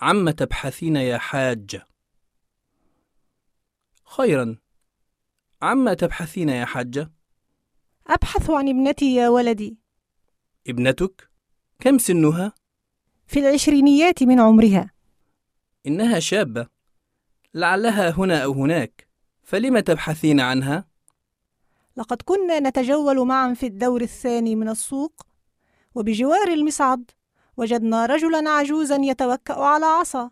عم تبحثين يا حاجة؟ خيرا عما تبحثين يا حاجة؟ أبحث عن ابنتي يا ولدي ابنتك؟ كم سنها؟ في العشرينيات من عمرها إنها شابة لعلها هنا أو هناك فلم تبحثين عنها؟ لقد كنا نتجول معا في الدور الثاني من السوق وبجوار المصعد وجدنا رجلا عجوزا يتوكأ على عصا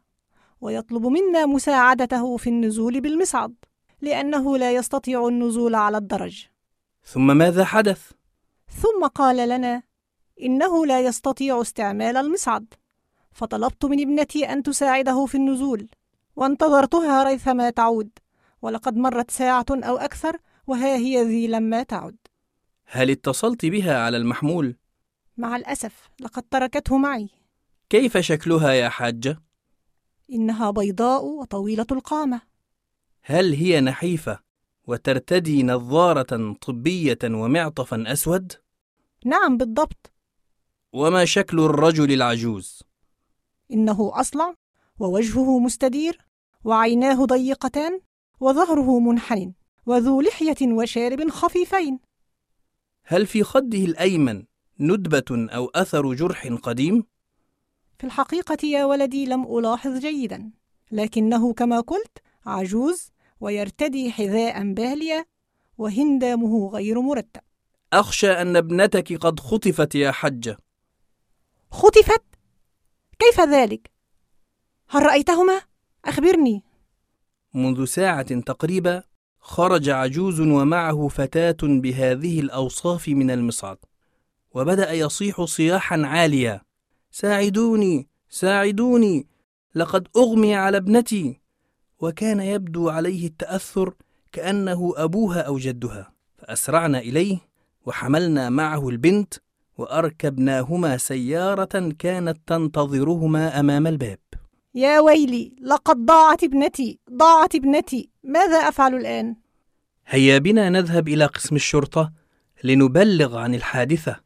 ويطلب منا مساعدته في النزول بالمصعد لأنه لا يستطيع النزول على الدرج ثم ماذا حدث؟ ثم قال لنا إنه لا يستطيع استعمال المصعد فطلبت من ابنتي أن تساعده في النزول وانتظرتها ريثما تعود ولقد مرت ساعة أو أكثر وها هي ذي لما تعد هل اتصلت بها على المحمول؟ مع الأسف لقد تركته معي كيف شكلها يا حاجة؟ إنها بيضاء وطويلة القامة هل هي نحيفة وترتدي نظارة طبية ومعطفا أسود؟ نعم بالضبط وما شكل الرجل العجوز؟ إنه أصلع ووجهه مستدير وعيناه ضيقتان وظهره منحن وذو لحية وشارب خفيفين هل في خده الأيمن ندبة أو أثر جرح قديم؟ في الحقيقة يا ولدي لم ألاحظ جيدا لكنه كما قلت عجوز ويرتدي حذاء باليا وهندامه غير مرتب أخشى أن ابنتك قد خطفت يا حجة خطفت؟ كيف ذلك؟ هل رأيتهما؟ أخبرني منذ ساعة تقريبا خرج عجوز ومعه فتاة بهذه الأوصاف من المصعد وبدأ يصيح صياحا عالية ساعدوني ساعدوني لقد أغمي على ابنتي. وكان يبدو عليه التأثر كأنه أبوها أو جدها. فأسرعنا إليه وحملنا معه البنت وأركبناهما سيارة كانت تنتظرهما أمام الباب. يا ويلي لقد ضاعت ابنتي ضاعت ابنتي. ماذا أفعل الآن؟ هيا بنا نذهب إلى قسم الشرطة لنبلغ عن الحادثة.